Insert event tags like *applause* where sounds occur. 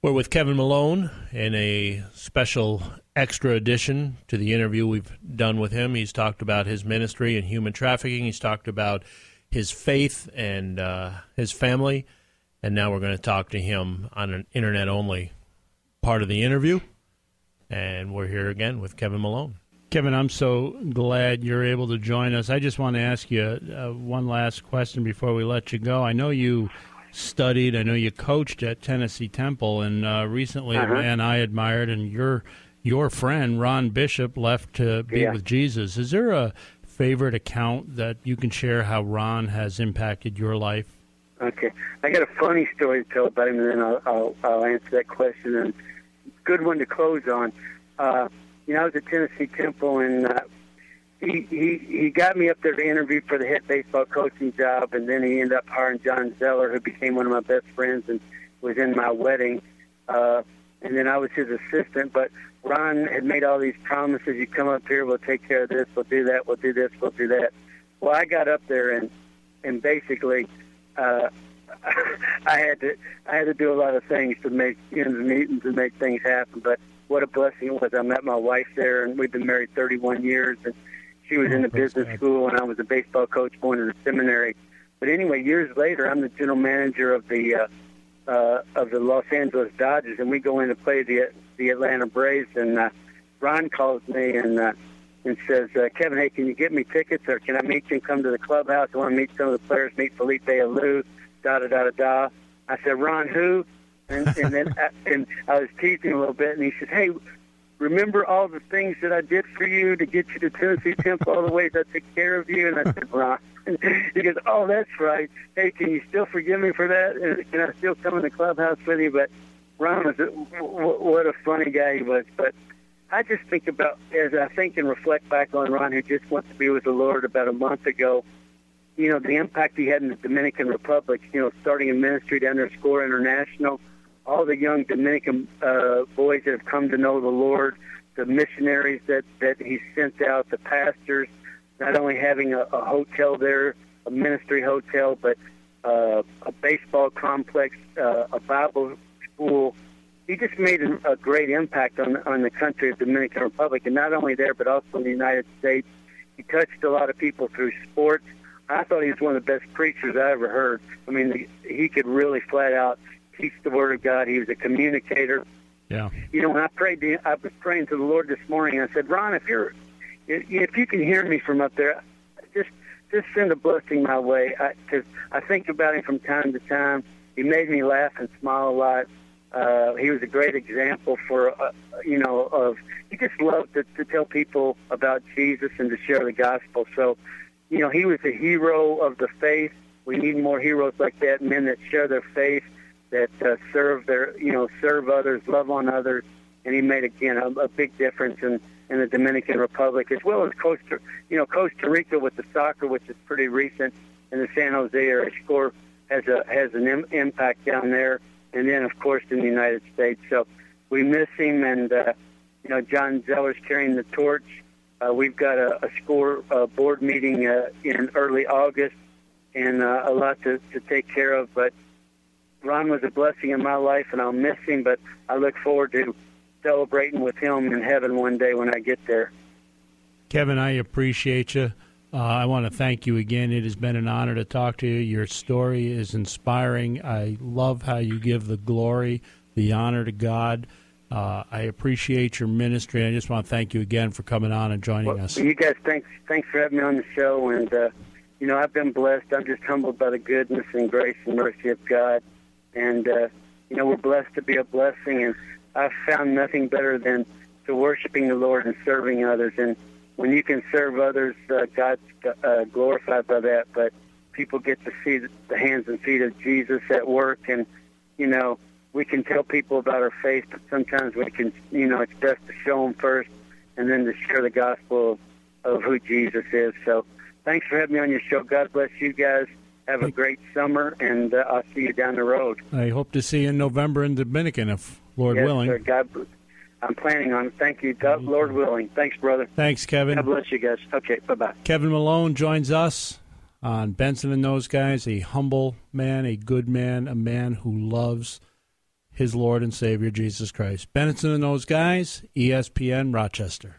We're with Kevin Malone in a special extra edition to the interview we've done with him. He's talked about his ministry and human trafficking. He's talked about his faith and uh, his family. And now we're going to talk to him on an internet only part of the interview. And we're here again with Kevin Malone. Kevin, I'm so glad you're able to join us. I just want to ask you uh, one last question before we let you go. I know you studied. I know you coached at Tennessee Temple, and uh, recently Uh-huh. a man I admired, and your your friend Ron Bishop left to be Yeah. with Jesus. Is there a favorite account that you can share how Ron has impacted your life? Okay, I got a funny story to tell about him, and then I'll, I'll, I'll answer that question. And good one to close on. Uh, you know, I was at Tennessee Temple, and uh, he, he got me up there to interview for the head baseball coaching job, and then he ended up hiring John Zeller, who became one of my best friends and was in my wedding. Uh, and then I was his assistant, but Ron had made all these promises. You come up here, we'll take care of this, we'll do that, we'll do this, we'll do that. Well, I got up there and and basically uh, *laughs* I had to I had to do a lot of things to make ends meet and to make things happen. But what a blessing it was! I met my wife there, and we've been married 31 years. And she was in the business school, and I was a baseball coach going to the seminary. But anyway, years later, I'm the general manager of the uh, uh, of the Los Angeles Dodgers, and we go in to play the the Atlanta Braves. And uh, Ron calls me and uh, and says, uh, Kevin, hey, can you get me tickets, or can I meet you and come to the clubhouse? I want to meet some of the players, meet Felipe Alou, da da da da da. I said, Ron, who? And, and then I, *laughs* and I was teasing a little bit, and he said, Hey, remember all the things that I did for you to get you to Tennessee Temple, all the ways I took care of you? And I said, Ron. *laughs* he goes, Oh, that's right. Hey, can you still forgive me for that? And can I still come in the clubhouse with you? But Ron was a, w- what a funny guy he was. But I just think about as I think and reflect back on Ron, who just went to be with the Lord about a month ago. You know the impact he had in the Dominican Republic. You know, starting in ministry to underscore international, all the young Dominican uh, boys that have come to know the Lord, the missionaries that that he sent out, the pastors, not only having a, a hotel there, a ministry hotel, but uh, a baseball complex, uh, a Bible school. He just made a, a great impact on on the country of Dominican Republic, and not only there, but also in the United States. He touched a lot of people through sports. I thought he was one of the best preachers I ever heard. I mean, he could really flat out teach the Word of God. He was a communicator. Yeah. You know, when I prayed, to, I was praying to the Lord this morning. I said, Ron, if you're, if you can hear me from up there, just just send a blessing my way. Because I, think about him from time to time. He made me laugh and smile a lot. Uh, he was a great example for, uh, you know, of he just loved to, to tell people about Jesus and to share the gospel. So, you know, he was a hero of the faith. We need more heroes like that, men that share their faith, that uh, serve their, you know, serve others, love on others. And he made again a, a big difference in in the Dominican Republic as well as Costa, you know, Costa Rica with the soccer, which is pretty recent in the San Jose area. Score has a has an Im- impact down there, and then of course in the United States. So we miss him, and uh, you know, John Zeller's carrying the torch. Uh, we've got a, a score board meeting uh, in early August, and uh, a lot to, to take care of. But Ron was a blessing in my life, and I'll miss him. But I look forward to celebrating with him in heaven one day when I get there. Kevin, I appreciate you. Uh, I want to thank you again. It has been an honor to talk to you. Your story is inspiring. I love how you give the glory, the honor to God. Uh, I appreciate your ministry. I just want to thank you again for coming on and joining Well, us. You guys, thanks, thanks for having me on the show. And uh, you know, I've been blessed. I'm just humbled by the goodness and grace and mercy of God. And uh, you know, we're blessed to be a blessing. And I've found nothing better than to worshiping the Lord and serving others. And when you can serve others, uh, God's uh, glorified by that. But people get to see the hands and feet of Jesus at work, and you know, we can tell people about our faith, but sometimes we can, you know, it's best to show them first, and then to share the gospel of, of who Jesus is. So, thanks for having me on your show. God bless you guys. Have a great summer, and uh, I'll see you down the road. I hope to see you in November in Dominican, if Lord yes, willing. Sir. God, I'm planning on. Thank you, God, Lord willing. Thanks, brother. Thanks, Kevin. God bless you guys. Okay, bye bye. Kevin Malone joins us on Benson and those guys. A humble man, a good man, a man who loves his Lord and Savior Jesus Christ. Benson and those guys, ESPN Rochester.